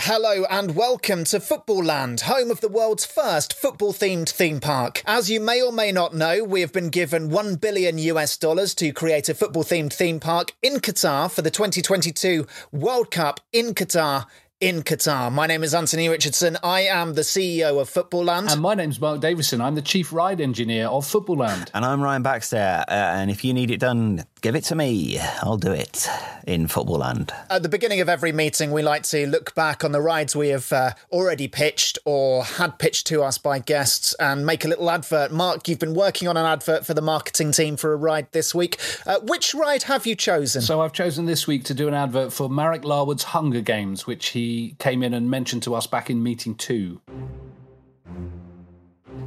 Hello and welcome to Football Land, home of the world's first football themed theme park. As you may or may not know, we have been given 1 billion US dollars to create a football themed theme park in Qatar for the 2022 World Cup in Qatar. In Qatar. My name is Anthony Richardson. I am the CEO of Football Land. And my name's Mark Davison. I'm the chief ride engineer of Football Land. And I'm Ryan Baxter. Uh, and if you need it done, give it to me. I'll do it in Football Land. At the beginning of every meeting, we like to look back on the rides we have uh, already pitched or had pitched to us by guests and make a little advert. Mark, you've been working on an advert for the marketing team for a ride this week. Uh, which ride have you chosen? So I've chosen this week to do an advert for Marek Larwood's Hunger Games, which he came in and mentioned to us back in meeting two.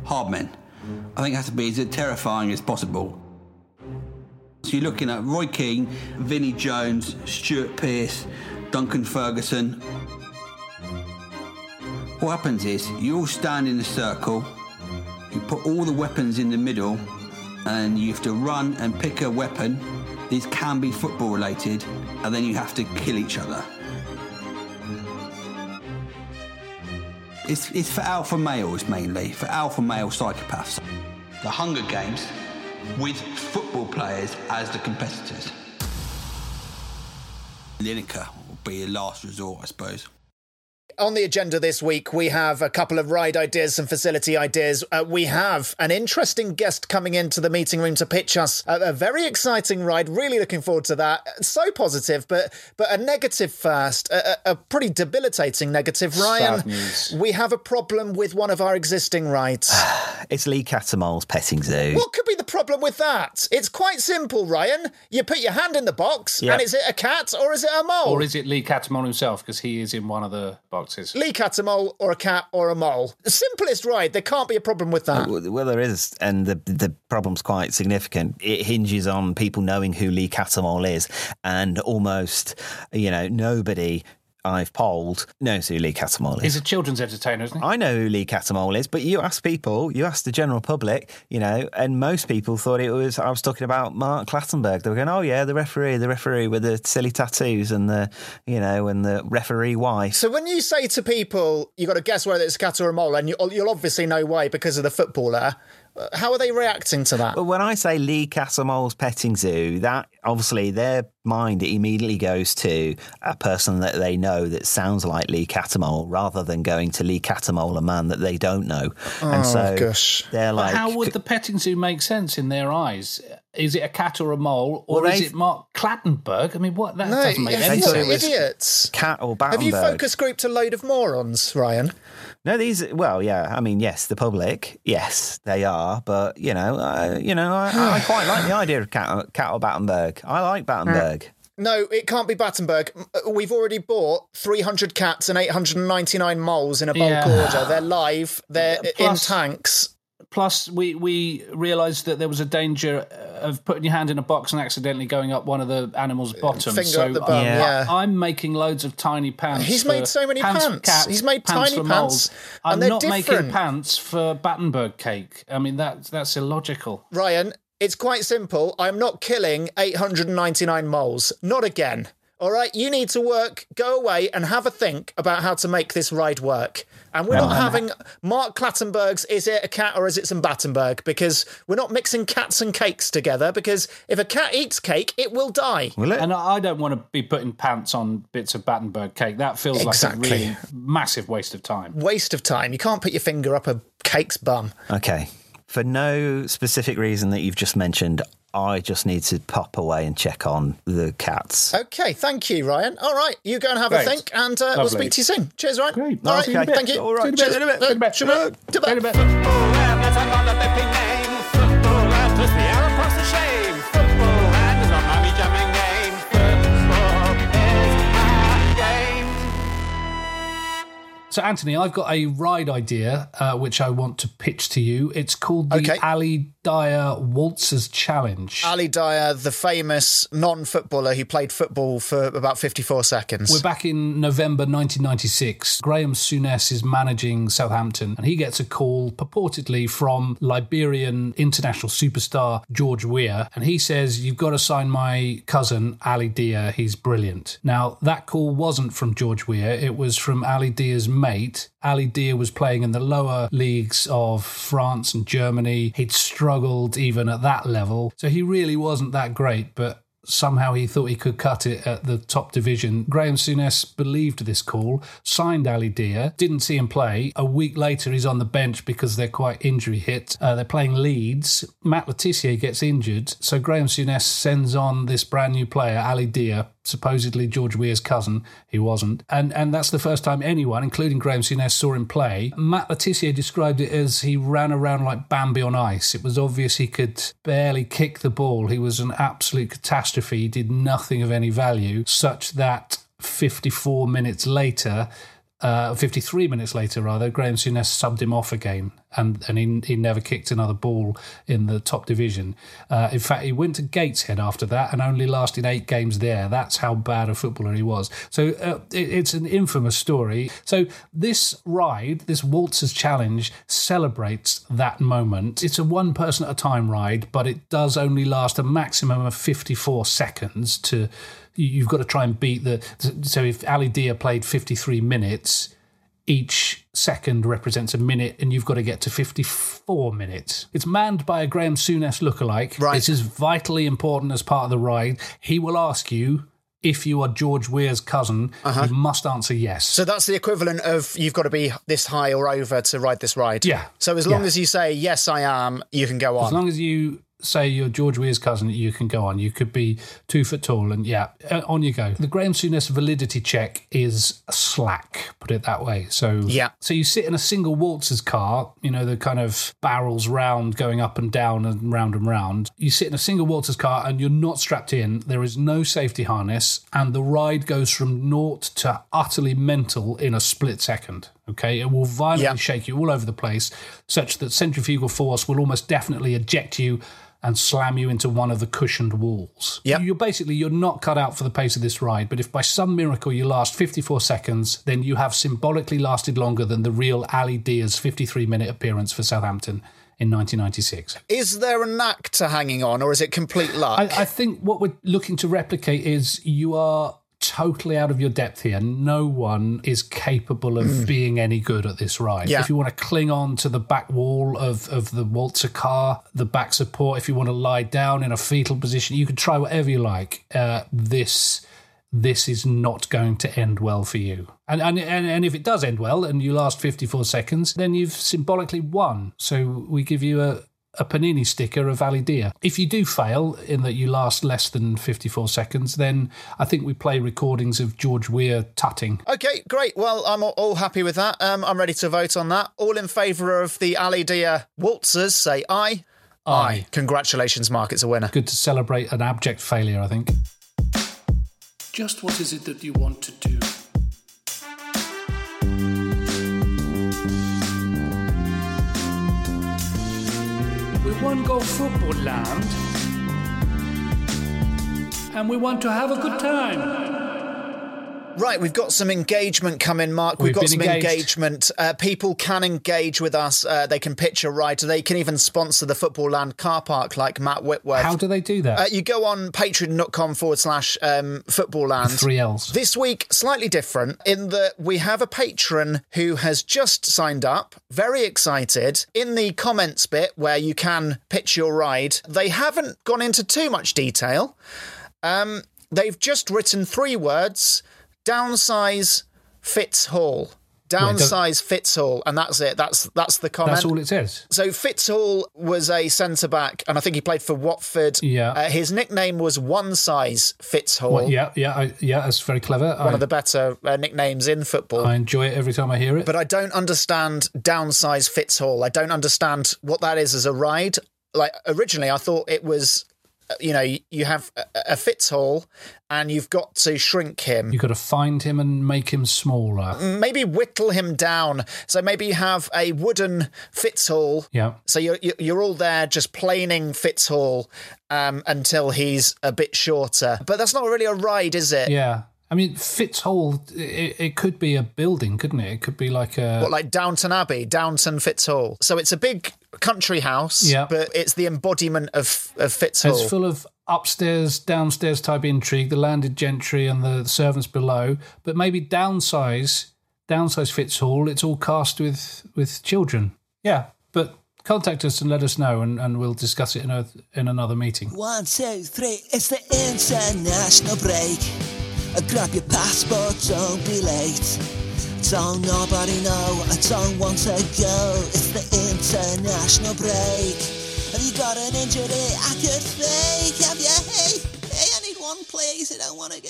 Hardmen. I think it has to be as terrifying as possible. So you're looking at Roy Keane, Vinnie Jones, Stuart Pearce, Duncan Ferguson. What happens is you all stand in a circle, you put all the weapons in the middle, and you have to run and pick a weapon. These can be football related, and then you have to kill each other. It's, it's for alpha males mainly, for alpha male psychopaths. The Hunger Games with football players as the competitors. Lineker will be a last resort, I suppose. On the agenda this week, we have a couple of ride ideas, some facility ideas. Uh, we have an interesting guest coming into the meeting room to pitch us a, a, very exciting ride. Really looking forward to that. So positive, but but a negative first, a, a pretty debilitating negative. Ryan, we have a problem with one of our existing rides. it's Lee Cattermole's petting zoo. What could be the problem with that? It's quite simple, Ryan. You put your hand in the box, yep. and is it a cat or is it a mole? Or is it Lee Cattermole himself because he is in one of the boxes? Lee Cattermole or a cat or a mole. The simplest ride. There can't be a problem with that. Well, there is, and the the problem's quite significant. It hinges on people knowing who Lee Cattermole is, and almost, you know, nobody I've polled knows who Lee Cattermole is. He's a children's entertainer, isn't he? I know who Lee Cattermole is, but you ask people, you ask the general public, you know, and most people thought it was, I was talking about Mark Clattenburg. They were going, oh, yeah, the referee, the referee with the silly tattoos and the, you know, and the referee wife. So when you say to people, you've got to guess whether it's a cat or a mole, and you, you'll obviously know why because of the footballer, uh, how are they reacting to that? Well, when I say Lee Cattermole's petting zoo, that obviously their mind it immediately goes to a person that they know that sounds like Lee Cattermole rather than going to Lee Cattermole, a man that they don't know. Oh, and so gosh. they're like. But how would the petting zoo make sense in their eyes? Is it a cat or a mole, or well, is it Mark Clattenburg? I mean, what that no, doesn't make any sense. Idiots. Cat or Battenberg. Have you focus grouped a load of morons, Ryan? No, these. Well, yeah. I mean, yes, the public. Yes, they are. But you know, uh, you know, I, I, quite like the idea of cat, cat or Battenberg. I like Battenberg. No, it can't be Battenberg. Uh, we've already bought 300 cats and 899 moles in a bulk yeah. order. They're live. They're Plus, in tanks. Plus, we we realised that there was a danger of putting your hand in a box and accidentally going up one of the animal's bottoms. Finger so the bum, yeah. I'm making loads of tiny pants. He's made so many pants. pants. Cats, He's made pants tiny pants. I'm not different. making pants for Battenberg cake. I mean, that that's illogical. Ryan, it's quite simple. I'm not killing 899 moles. Not again. All right, you need to work, go away and have a think about how to make this ride work. And we're not having Mark Clattenburg's Is It a Cat or Is It Some Battenberg? Because we're not mixing cats and cakes together. Because if a cat eats cake, it will die. Will it? And I I don't want to be putting pants on bits of Battenberg cake. That feels Exactly. like a really massive waste of time. Waste of time. You can't put your finger up a cake's bum. Okay. For no specific reason that you've just mentioned, I just need to pop away and check on the cats. Okay, thank you, Ryan. All right, you go and have a think, and uh, we'll speak to you soon. Cheers, Ryan. Great. All right, See you in a bit. thank you. All right, Cheers. see you in a bit. Uh, See you in So, Anthony, I've got a ride idea uh, which I want to pitch to you. It's called the Okay. Ali Dia Waltzers Challenge. Ali Dia, the famous non-footballer who played football for about 54 seconds. We're back in November 1996. Graham Souness is managing Southampton, and he gets a call purportedly from Liberian international superstar George Weah, and he says, "You've got to sign my cousin Ali Dia. He's brilliant." Now that call wasn't from George Weah; it was from Ali Dia's mate. Ali Dia was playing in the lower leagues of France and Germany. He'd struggled even at that level, so he really wasn't that great, but somehow he thought he could cut it at the top division. Graham Souness believed this call, signed Ali Dia, didn't see him play. A week later, he's on the bench because they're quite injury hit. Uh, they're playing Leeds. Matt Le Tissier gets injured, so Graham Souness sends on this brand new player, Ali Dia, supposedly George Weah's cousin. He wasn't. And and that's the first time anyone, including Graham Souness, saw him play. Matt Le Tissier described it as he ran around like Bambi on ice. It was obvious he could barely kick the ball. He was an absolute catastrophe. He did nothing of any value, such that 54 minutes later, uh, 53 minutes later, rather, Graham Souness subbed him off again, and, and he, he never kicked another ball in the top division. Uh, in fact, he went to Gateshead after that and only lasted eight games there. That's how bad a footballer he was. So uh, it, it's an infamous story. So this ride, this Waltzers Challenge, celebrates that moment. It's a one person at a time ride, but it does only last a maximum of 54 seconds to you've got to try and beat the. So if Ali Dia played 53 minutes, each second represents a minute, and you've got to get to 54 minutes. It's manned by a Graham Souness lookalike. Right. This is vitally important as part of the ride. He will ask you. If you are George Weah's cousin, uh-huh. you must answer yes. so that's the equivalent of you've got to be this high or over to ride this ride. Yeah. So as long Yeah. as you say yes, I am, you can go on. As long as you say you're George Weah's cousin, you can go on. You could be two foot tall, and yeah, uh, on you go. The Graham Souness validity check is slack, put it that way. So Yeah. so you sit in a single waltzer's car, you know the kind of barrels round, going up and down and round and round. You sit in a single waltzer's car, and you're not strapped in. There is no safety harness, and the ride goes from naught to utterly mental in a split second. Okay, it will violently Yeah. shake you all over the place, such that centrifugal force will almost definitely eject you and slam you into one of the cushioned walls. Yep. You're basically you're not cut out for the pace of this ride, but if by some miracle you last 54 seconds, then you have symbolically lasted longer than the real Ali Dia's 53 minute appearance for Southampton in 1996. Is there a knack to hanging on, or is it complete luck? I, I think what we're looking to replicate is you are totally out of your depth here. No one is capable of being any good at this ride. Yeah. If you want to cling on to the back wall of, of the waltzer car, the back support, if you want to lie down in a fetal position, you can try whatever you like. Uh, this this is not going to end well for you. And and and if it does end well and you last 54 seconds, then you've symbolically won. So we give you a a panini sticker of Ali Dia If you do fail in that you last less than 54 seconds, then I think we play recordings of George Weah tutting. Okay, great. Well, I'm all- all happy with that. Um, I'm ready to vote on that. All in favour of the Ali Dia waltzers, say aye. Aye. Congratulations, Mark. It's a winner. Good to celebrate an abject failure, I think. Just what is it that you want to do? Go football land. And we want to have a good time. Right, we've got some engagement coming, Mark. We've, We've got some engaged. engagement. Uh, people can engage with us. Uh, they can pitch a ride. They can even sponsor the Football Land car park like Matt Whitworth. How do they do that? uh, you go on patreon.com forward slash um, football land. Three L's. This week, slightly different in that we have a patron who has just signed up, very excited. In the comments bit where you can pitch your ride, they haven't gone into too much detail. Um, they've just written three words downsize Fitz Hall. Downsize Fitz Hall, and that's it. That's that's the comment. That's all it says. So Fitzhall was a centre back, and I think he played for Watford. Yeah. Uh, his nickname was One Size Fitzhall. Well, yeah, yeah, I, yeah. That's very clever. One I, of the better uh, nicknames in football. I enjoy it every time I hear it. but I don't understand downsize Fitzhall. I don't understand what that is as a ride. Like originally, I thought it was, uh, you know, you have a, a Fitzhall, and you've got to shrink him. You've got to find him and make him smaller. Maybe whittle him down. So maybe you have a wooden Fitzhall. Yeah. So you're you're- all there just planing Fitzhall um, until he's a bit shorter. But that's not really a ride, is it? Yeah. I mean, Fitzhall, it, it could be a building, couldn't it? It could be like a. What, like Downton Abbey, Downton Fitzhall. So it's a big country house, Yeah. but it's the embodiment of of Fitzhall. It's full of upstairs, downstairs type intrigue, the landed gentry and the servants below. But maybe downsize, downsize Fitzhall. It's all cast with with children. Yeah, but contact us and let us know, and, and we'll discuss it in a in another meeting. One, two, three, it's the international break. Grab your passport, don't be late. Don't nobody know, I don't want to go. It's the international break. Have you got an injury I could fake? Have you? Hey, hey, I need one please, I don't want to go.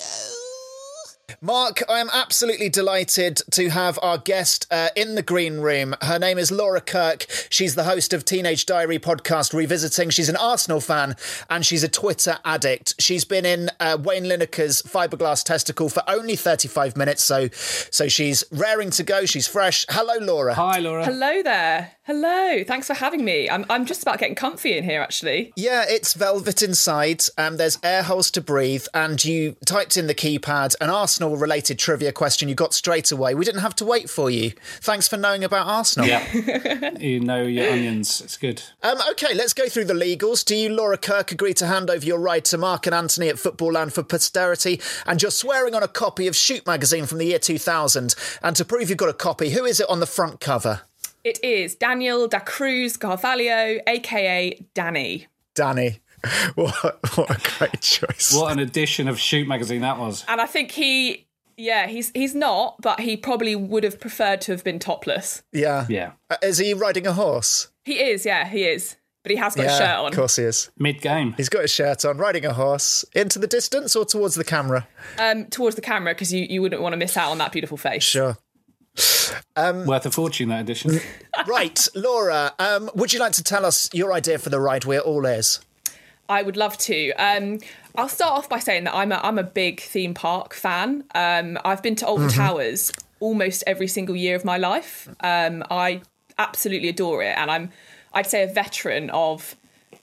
Mark, I am absolutely delighted to have our guest uh, in the green room. Her name is Laura Kirk. She's the host of Teenage Diary podcast Revisiting. She's an Arsenal fan and she's a Twitter addict. She's been in uh, Wayne Lineker's fiberglass testicle for only 35 minutes, so so she's raring to go. She's fresh. Hello, Laura. Hi, Laura. Hello there. Hello. Thanks for having me. I'm, I'm just about getting comfy in here, actually. Yeah, it's velvet inside. and there's air holes to breathe, and you typed in the keypad an Arsenal related trivia question you got straight away. We didn't have to wait for you. Thanks for knowing about Arsenal. Yeah, you know your onions. It's good. Um, okay, let's go through the legals. Do you, Laura Kirk, agree to hand over your ride to Mark and Anthony at Football Land for posterity? And you're swearing on a copy of Shoot magazine from the year 2000. And to prove you've got a copy, who is it on the front cover? It is Daniel da Cruz Carvalho, aka Danny. Danny. What, what a great choice. What an edition of Shoot magazine that was. And I think he, yeah, he's he's not, but he probably would have preferred to have been topless. Yeah. Yeah, Uh, is he riding a horse? He is, yeah, he is. But he has got yeah, a shirt on. Of course he is. mid game. He's got his shirt on, riding a horse. Into the distance or towards the camera? Um, towards the camera because you, you wouldn't want to miss out on that beautiful face. Sure. Worth a fortune that edition. Right, Laura, um, would you like to tell us your idea for the ride? We're all ears. I would love to. Um, I'll start off by saying that I'm a, I'm a big theme park fan. Um, I've been to Alton Towers almost every single year of my life. Um, I absolutely adore it, and I'm I'd say a veteran of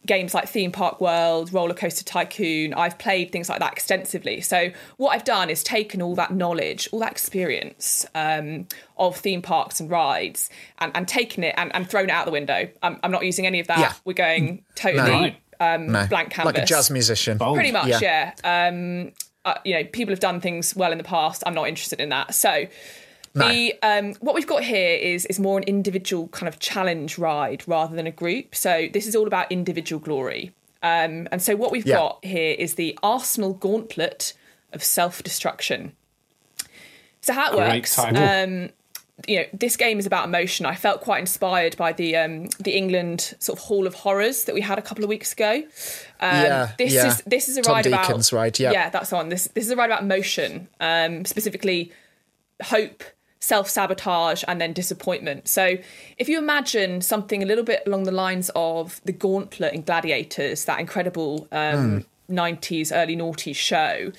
games like Theme Park World, Roller Coaster Tycoon. I've played things like that extensively. So what I've done is taken all that knowledge, all that experience um, of theme parks and rides, and, and taken it and, and thrown it out the window. I'm, I'm not using any of that. Yeah. We're going totally Right. um, No. blank canvas. Like a jazz musician. Bold. Pretty much, Yeah. yeah. Um, uh, you know, people have done things well in the past. I'm not interested in that. So, the um, what we've got here is is more an individual kind of challenge ride rather than a group. So this is all about individual glory. Um, and so what we've Yeah. got here is the Arsenal Gauntlet of Self Destruction. So how it Great works, um, you know, this game is about emotion. I felt quite inspired by the um, the England sort of Hall of Horrors that we had a couple of weeks ago. Um, Yeah, this yeah. is this is a Tom ride Deacon's about ride, yeah. yeah, that's on. This this is a ride about emotion, um, specifically hope, self sabotage, and then disappointment. So, if you imagine something a little bit along the lines of the Gauntlet in Gladiators, that incredible um, 90s, early noughties show,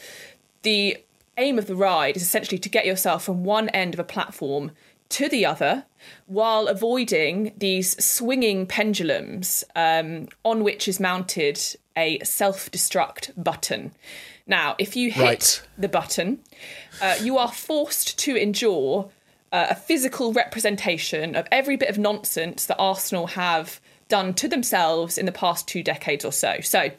the aim of the ride is essentially to get yourself from one end of a platform to the other while avoiding these swinging pendulums um, on which is mounted a self destruct button. Now, if you hit Right. the button, uh, you are forced to endure uh, a physical representation of every bit of nonsense that Arsenal have done to themselves in the past two decades or so. So,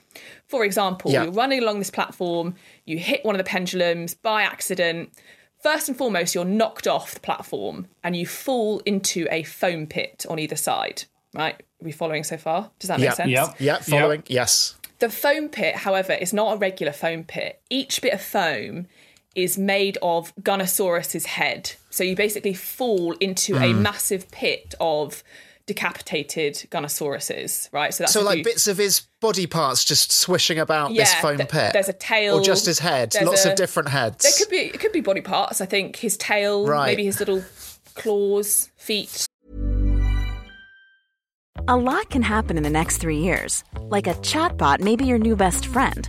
for example, Yeah. you're running along this platform, you hit one of the pendulums by accident. First and foremost, you're knocked off the platform and you fall into a foam pit on either side. Right? Are we following so far? Does that make Yeah. sense? Yep. Yeah, following. Yes. The foam pit, however, is not a regular foam pit. Each bit of foam is made of Gunnersaurus's head. So you basically fall into a Hmm. massive pit of decapitated Gunnersauruses, right? So that's So, like you- bits of his body parts just swishing about this foam th- pit. there's a tail, Or just his head. Lots a- of different heads. There could be it could be body parts. I think his tail, Right. maybe his little claws, feet. A lot can happen in the next three years. Like a chatbot may be your new best friend.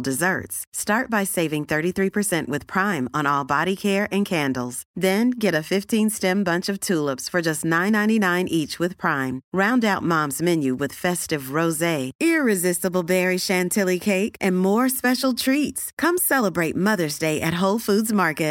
desserts. Start by saving 33% with Prime on all body care and candles. Then get a 15-stem bunch of tulips for just $9.99 each with Prime. Round out Mom's menu with festive rosé, irresistible berry chantilly cake, and more special treats. Come celebrate Mother's Day at Whole Foods Market.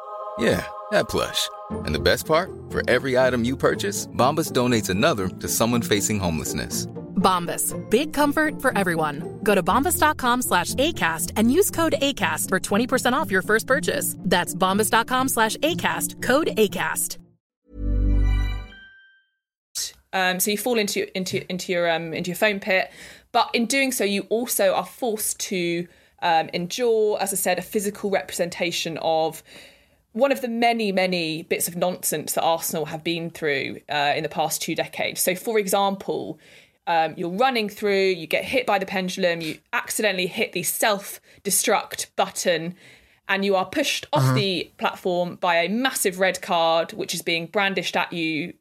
Yeah, that plush. And the best part? For every item you purchase, Bombas donates another to someone facing homelessness. Bombas. Big comfort for everyone. Go to bombas.com slash ACAST and use code ACAST for 20% off your first purchase. That's bombas.com slash ACAST. Code ACAST. Um, so you fall into into into your um, into your foam pit, but in doing so, you also are forced to um, endure, as I said, a physical representation of one of the many many bits of nonsense that Arsenal have been through uh, in the past two decades. So, for example. Um, you're running through, you get hit by the pendulum, you accidentally hit the self destruct button, and you are pushed off Uh-huh. the platform by a massive red card, which is being brandished at you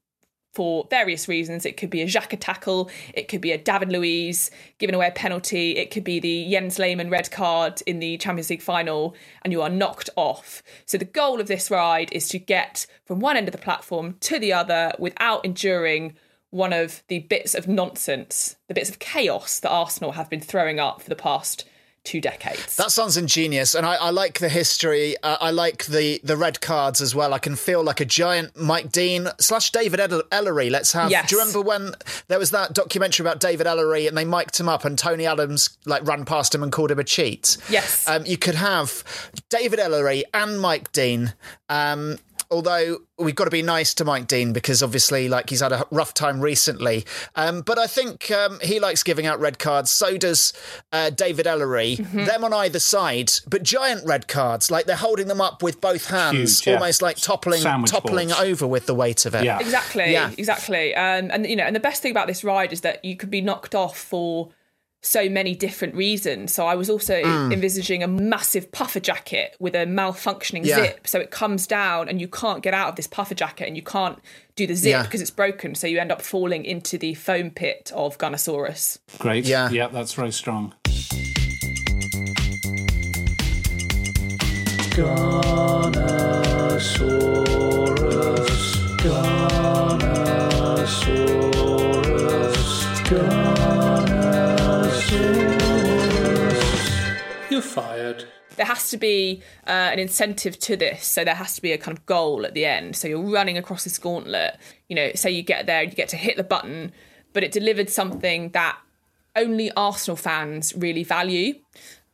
for various reasons. It could be a Xhaka tackle, it could be a David Luiz giving away a penalty, it could be the Jens Lehmann red card in the Champions League final, and you are knocked off. So the goal of this ride is to get from one end of the platform to the other without enduring one of the bits of nonsense, the bits of chaos that Arsenal have been throwing up for the past two decades. That sounds ingenious, and I, I like the history. Uh, I like the the red cards as well. I can feel like a giant Mike Dean slash David El- Elleray. Let's have. Yes. Do you remember when there was that documentary about David Elleray and they mic'd him up and Tony Adams like ran past him and called him a cheat? Yes. Um, you could have David Elleray and Mike Dean. Um, although we've got to be nice to Mike Dean because obviously, like, he's had a rough time recently. Um, but I think um, he likes giving out red cards. So does uh, David Elleray. Mm-hmm. Them on either side, but giant red cards. Like they're holding them up with both hands, Huge, yeah. almost like toppling, Sandwich toppling boards. over with the weight of it. Yeah. Exactly. Yeah. Exactly. Um, and you know, and the best thing about this ride is that you could be knocked off for so many different reasons. So I was also Mm. envisaging a massive puffer jacket with a malfunctioning Yeah. zip. So it comes down and you can't get out of this puffer jacket and you can't do the zip Yeah. because it's broken. So you end up falling into the foam pit of Gunnersaurus. Great. Yeah. Yeah, that's very strong. Gunnersaurus, there has to be uh, an incentive to this. So there has to be a kind of goal at the end. So you're running across this gauntlet. You know, say you get there, you get to hit the button, but it delivered something that only Arsenal fans really value.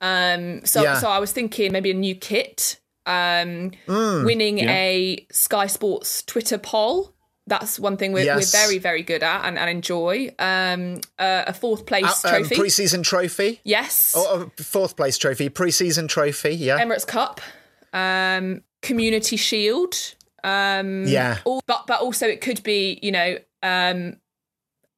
Um, so, Yeah. so I was thinking maybe a new kit, um, winning yeah. a Sky Sports Twitter poll. That's one thing we're, Yes. we're very, very good at and, and enjoy. Um, uh, a fourth place Uh, um, trophy. pre-season trophy. yes. Oh, oh, fourth place trophy. Pre-season trophy. Yeah. Emirates Cup, um, Community Shield. Um, Yeah. all- but but also it could be you know um,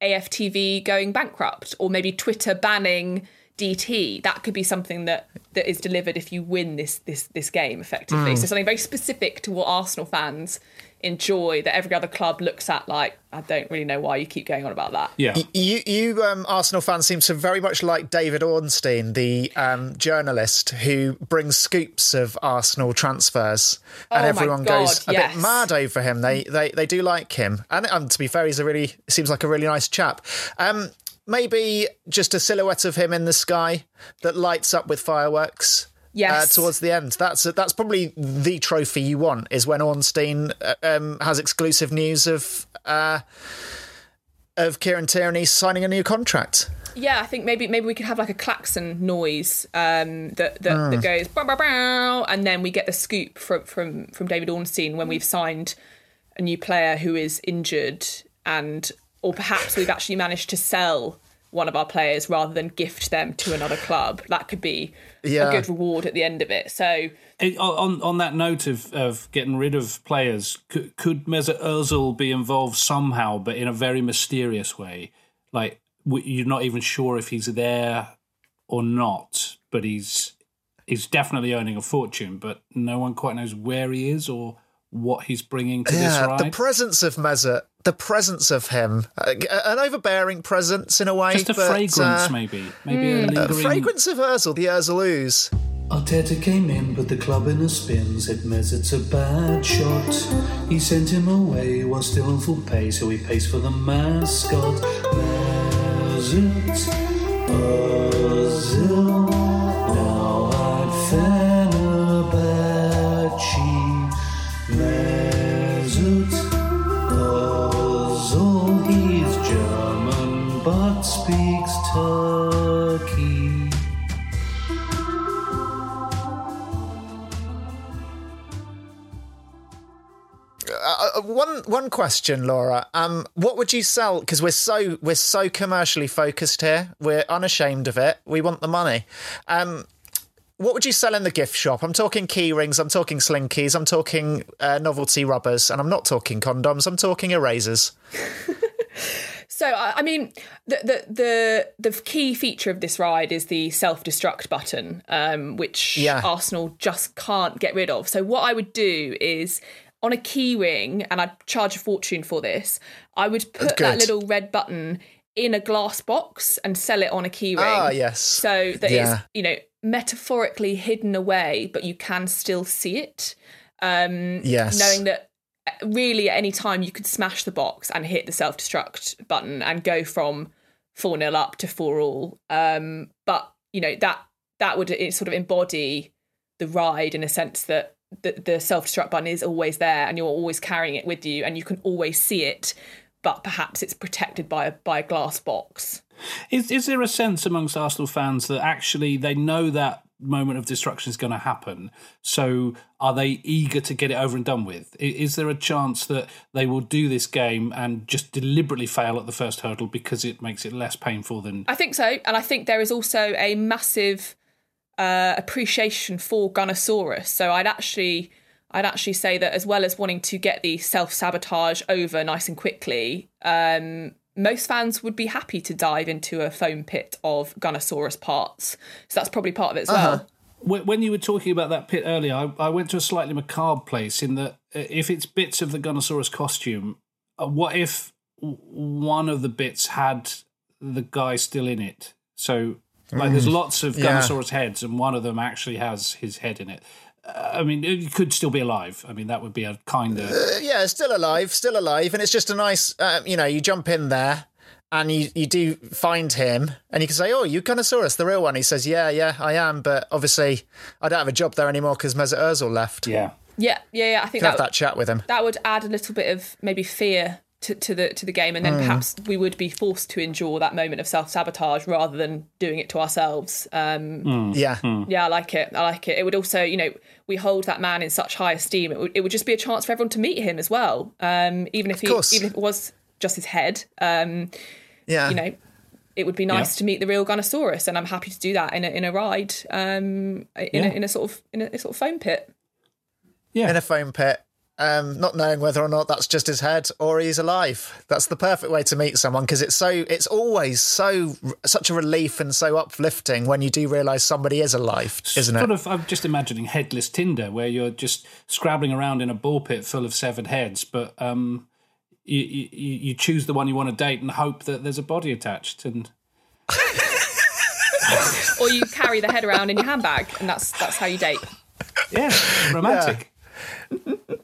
AFTV going bankrupt or maybe Twitter banning DT. That could be something that that is delivered if you win this this this game effectively. Mm. So something very specific to what Arsenal fans enjoy that every other club looks at like I don't really know why you keep going on about that. Yeah. You, you um, Arsenal fans seem to very much like David Ornstein, the um, journalist who brings scoops of Arsenal transfers, and Oh everyone God, goes a yes. bit mad over him. They, they they do like him, and um, to be fair, he's a really seems like a really nice chap. Um, maybe just a silhouette of him in the sky that lights up with fireworks. Yes. Uh, towards the end, that's that's probably the trophy you want. Is when Ornstein uh, um, has exclusive news of uh, of Kieran Tierney signing a new contract. Yeah, I think maybe maybe we could have like a klaxon noise um, that that, Mm. that goes bow, bow, bow, and then we get the scoop from from from David Ornstein when we've signed a new player who is injured, and or perhaps we've actually managed to sell one of our players rather than gift them to another club. That could be Yeah. a good reward at the end of it. So It, on on that note of, of getting rid of players, could, could Mesut Ozil be involved somehow, but in a very mysterious way? Like you're not even sure if he's there or not, but he's he's definitely earning a fortune, but no one quite knows where he is or what he's bringing to this Yeah, ride. the presence of Mesut, the presence of him, uh, an overbearing presence in a way. Just a but, fragrance, uh, maybe, maybe a a lingering fragrance of Ozil, the Ozil ooze. Arteta came in, put the club in a spin, said Mesut's a bad shot. He sent him away while still on full pay, so he pays for the mascot. Mesut Ozil, now speaks Turkey. Uh, uh, one one question, Laura. Um, what would you sell? Because we're so we're so commercially focused here. We're unashamed of it. We want the money. Um, what would you sell in the gift shop? I'm talking key rings. I'm talking slinkies. I'm talking uh, novelty rubbers, and I'm not talking condoms. I'm talking erasers. So I I mean, the the the the key feature of this ride is the self destruct button, um, which Yeah. Arsenal just can't get rid of. So what I would do is on a key ring, and I'd charge a fortune for this. I would put that little red button in a glass box and sell it on a key ring. Ah, yes. So that it's Yeah. you know metaphorically hidden away, but you can still see it. Um, Yes. Knowing that really at any time you could smash the box and hit the self destruct button and go from 4 0 up to 4 all. Um, but, you know, that that would sort of embody the ride in a sense that the, the self destruct button is always there and you're always carrying it with you and you can always see it, but perhaps it's protected by a, by a glass box. Is is there a sense amongst Arsenal fans that actually they know that moment of destruction is going to happen? So are they eager to get it over and done with? Is there a chance that they will do this game and just deliberately fail at the first hurdle because it makes it less painful than? I think so, and I think there is also a massive uh, appreciation for Gunnersaurus. So I'd actually, I'd actually say that as well as wanting to get the self sabotage over nice and quickly, um, most fans would be happy to dive into a foam pit of Gunnersaurus parts. So that's probably part of it as well. When when you were talking about that pit earlier, I, I went to a slightly macabre place in that uh, if it's bits of the Gunnersaurus costume, uh, what if one of the bits had the guy still in it? So, like, there's Mm. lots of Yeah. Gunnersaurus heads, and one of them actually has his head in it. I mean, it could still be alive. I mean, that would be a kind of. Uh, yeah, still alive, still alive, and it's just a nice, uh, you know, you jump in there and you, you do find him, and you can say, "Oh, you Gunnersaurus, the real one." He says, "Yeah, yeah, I am, but obviously I don't have a job there anymore because Mesut Ozil left." Yeah, Yeah, yeah, yeah. I think Can have that, that chat with him. that would add a little bit of maybe fear to, to the to the game, and then Mm. perhaps we would be forced to endure that moment of self sabotage rather than doing it to ourselves. Um, Mm. Yeah. Yeah, I like it. I like it. It would also, you know, we hold that man in such high esteem. It would, it would just be a chance for everyone to meet him as well. Um, even if he, course. even if it was just his head. Um, Yeah. you know, it would be nice Yeah. to meet the real Gunnersaurus, and I'm happy to do that in a in a ride, um, in, Yeah. a, in a sort of in a, sort of foam pit. Yeah, in a foam pit, um, not knowing whether or not that's just his head or he's alive. That's the perfect way to meet someone because it's so it's always so such a relief and so uplifting when you do realise somebody is alive, isn't Sort it? of, I'm just imagining headless Tinder, where you're just scrabbling around in a ball pit full of severed heads, but um, you, you, you choose the one you want to date and hope that there's a body attached. And or you carry the head around in your handbag, and that's that's how you date. Yeah, romantic.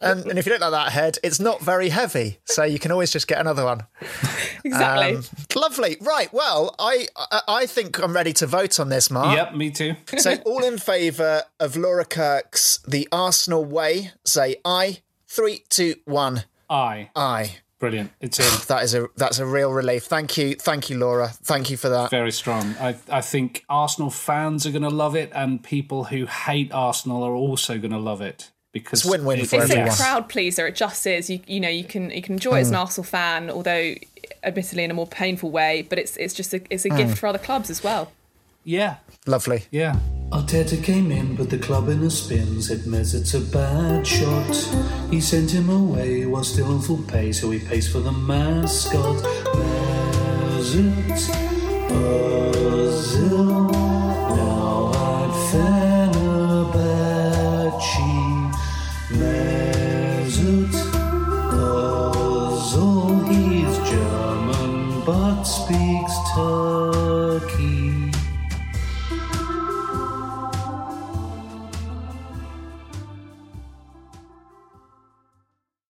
And, and if you don't like that head, it's not very heavy, so you can always just get another one. Exactly. Um, lovely. Right. Well, I, I I think I'm ready to vote on this, Mark. Yep, me too. so all in favour of Laura Kirk's The Arsenal Way, say aye. Three, two, one. Aye. Aye. Brilliant. It's in. That is a that's a real relief. Thank you, thank you, Laura. Thank you for that. Very strong. I, I think Arsenal fans are going to love it, and people who hate Arsenal are also going to love it because It's win-win it- for it's everyone. a crowd pleaser. It just is. You you know you can you can enjoy it as an Mm. Arsenal fan, although admittedly in a more painful way. But it's it's just a it's a Mm. gift for other clubs as well. Yeah. Lovely. Yeah. Arteta came in, but the club in a spin said Mesut's a bad shot. He sent him away while still on full pay, so he pays for the mascot. Mesut Ozil, speaks Turkey.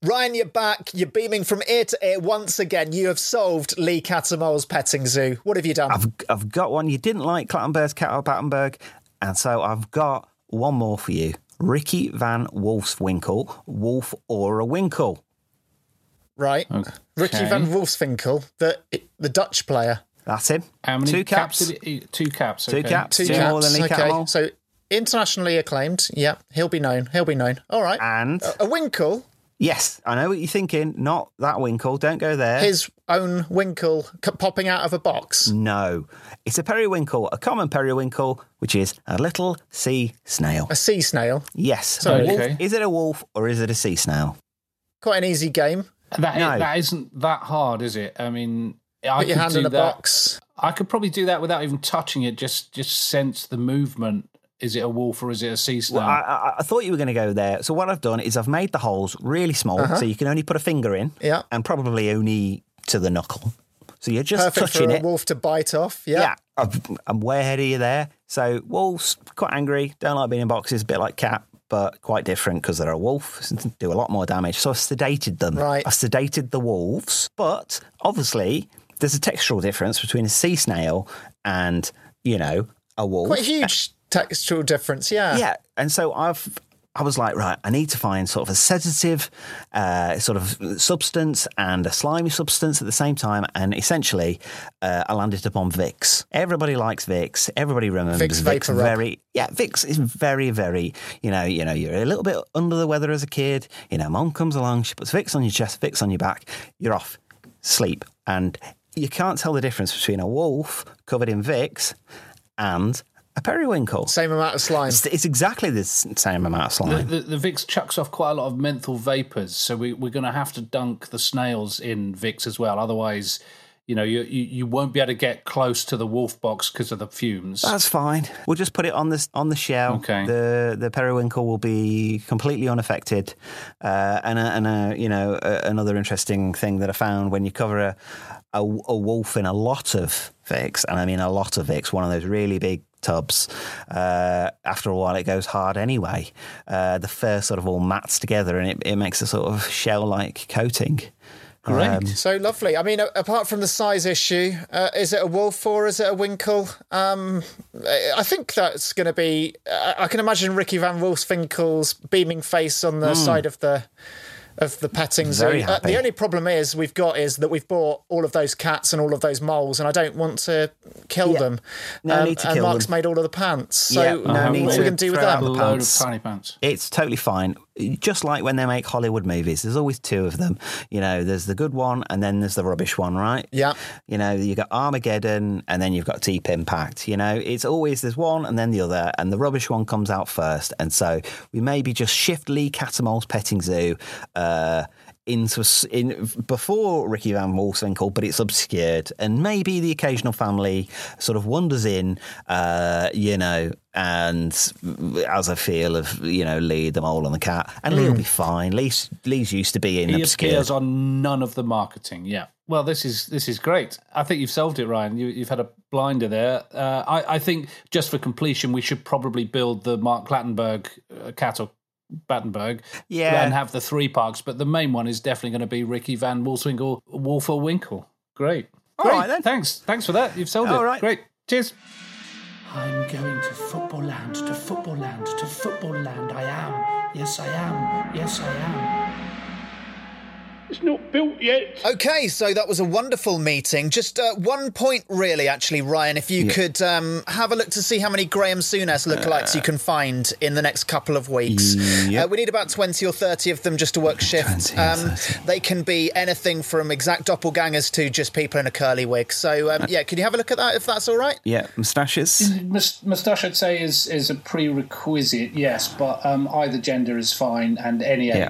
Ryan, you're back. You're beaming from ear to ear once again. You have solved Lee Cattermole's petting zoo. What have you done? I've I've got one. You didn't like Clattenburg's Cat or Battenberg, and so I've got one more for you. Ricky Van Wolfswinkel, Wolf or a Winkle. Right. Ricky van Wolfswinkel, the the Dutch player. That's him. How many Two caps? caps. he- Two caps. Two caps. Two Two caps. more than Lee okay. Cattermole. So internationally acclaimed. Yeah, he'll be known. He'll be known. All right. And a, a Winkle, yes, I know what you're thinking. Not that Winkle. Don't go there. his own Winkle c- popping out of a box. No, it's a periwinkle, a common periwinkle, which is a little sea snail. A sea snail. Yes. Sorry. Okay. Is it a wolf or is it a sea snail? Quite an easy game. That, No. that isn't that hard, is it? I mean, I Put your hand in a box. I could probably do that without even touching it. Just just sense the movement. Is it a wolf or is it a sea snail? Well, I, I, I thought you were going to go there. So what I've done is I've made the holes really small, Uh-huh. so you can only put a finger in, Yeah. and probably only to the knuckle. So you're just Perfect for touching a it. wolf to bite off. Yeah. I've, I'm way ahead of you there. So wolves quite angry, don't like being in boxes, a bit like cat, but quite different because they're a wolf, do a lot more damage. So I sedated them. Right. I sedated the wolves, but obviously there's a textural difference between a sea snail and you know a wolf. Quite a huge textural difference. Yeah. Yeah, and so I've I was like, right, I need to find sort of a sedative uh, sort of substance and a slimy substance at the same time, and essentially, uh, I landed upon Vicks. Everybody likes Vicks. Everybody remembers Vicks Vicks. Very, yeah, Vicks is very, very. You know, you know, you're a little bit under the weather as a kid. You know, mom comes along, she puts Vicks on your chest, Vicks on your back. You're off, sleep, and you can't tell the difference between a wolf covered in Vicks and a periwinkle. Same amount of slime. It's, it's exactly the same amount of the, slime. the, the Vicks chucks off quite a lot of menthol vapors, so we, we're going to have to dunk the snails in Vicks as well. Otherwise, you know, you, you, you won't be able to get close to the wolf box because of the fumes. That's fine. We'll just put it on the on the shell. Okay. The the periwinkle will be completely unaffected. Uh, and a, and a, you know a, another interesting thing that I found when you cover a, a a wolf in a lot of Vicks, and I mean a lot of Vicks, one of those really big tubs. Uh, after a while, it goes hard anyway. Uh, the fur sort of all mats together, and it, it makes a sort of shell-like coating. Great. Um, So lovely. I mean, a- apart from the size issue, uh, is it a wolf or is it a winkle? Um, I I think that's going to be. I I can imagine Ricky Van Wolfswinkel's beaming face on the Mm. side of the of the petting zoo. Very Uh, the only problem is we've got is that we've bought all of those cats and all of those moles, and I don't want to kill Yeah. them. No Um, need to and kill Mark's them. made all of the pants. So Yeah, no need what are to we going to do with throw them? the pants. tiny pants. It's totally fine. Just like when they make Hollywood movies, there's always two of them. You know, there's the good one and then there's the rubbish one, right? Yeah. You know, you got Armageddon and then you've got Deep Impact. You know, it's always there's one and then the other, and the rubbish one comes out first. And so we maybe just shift Lee Cattermole's petting zoo. Uh, into in before Ricky Van Wolfswinkel, but it's obscured, and maybe the occasional family sort of wanders in, uh, you know, and as a feel of you know Lee, the mole, and the cat, and Lee will be fine. Lee's Lee's used to being He obscured. appears on none of the marketing. Yeah. Well, this is this is great. I think you've solved it, Ryan. You, you've had a blinder there. Uh, I, I think just for completion, we should probably build the Mark Clattenburg uh, cat or Battenberg, Yeah. and have the three parks. But the main one is definitely going to be Ricky Van Wolfswinkel, Wolf or Winkle. Great. All Great. right, then. Thanks. Thanks for that. You've sold All it. right. Great. Cheers. I'm going to football land, to football land, to football land. I am. Yes, I am. Yes, I am. It's not built yet. Okay, so that was a wonderful meeting. Just uh, one point, really, actually, Ryan. If you Yeah. could um, have a look to see how many Graham Souness lookalikes you can find in the next couple of weeks. Yep. Uh, we need about 20 or 30 of them just to work shift. Um, they can be anything from exact doppelgangers to just people in a curly wig. So, um, yeah, can you have a look at that if that's all right? yeah, moustaches. Moustache, I'd say, is is a prerequisite, yes, but um, either gender is fine and any Yeah.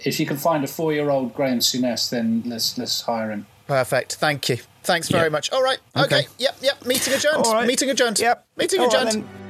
Age. If you can find a four-year-old Graham Souness, then let's let's hire him. Perfect. Thank you. Thanks very Yeah. much. All right. Okay. Okay. Yep. Yep. Meeting adjourned. All right. Meeting adjourned. Yep. Meeting All right, adjourned. then.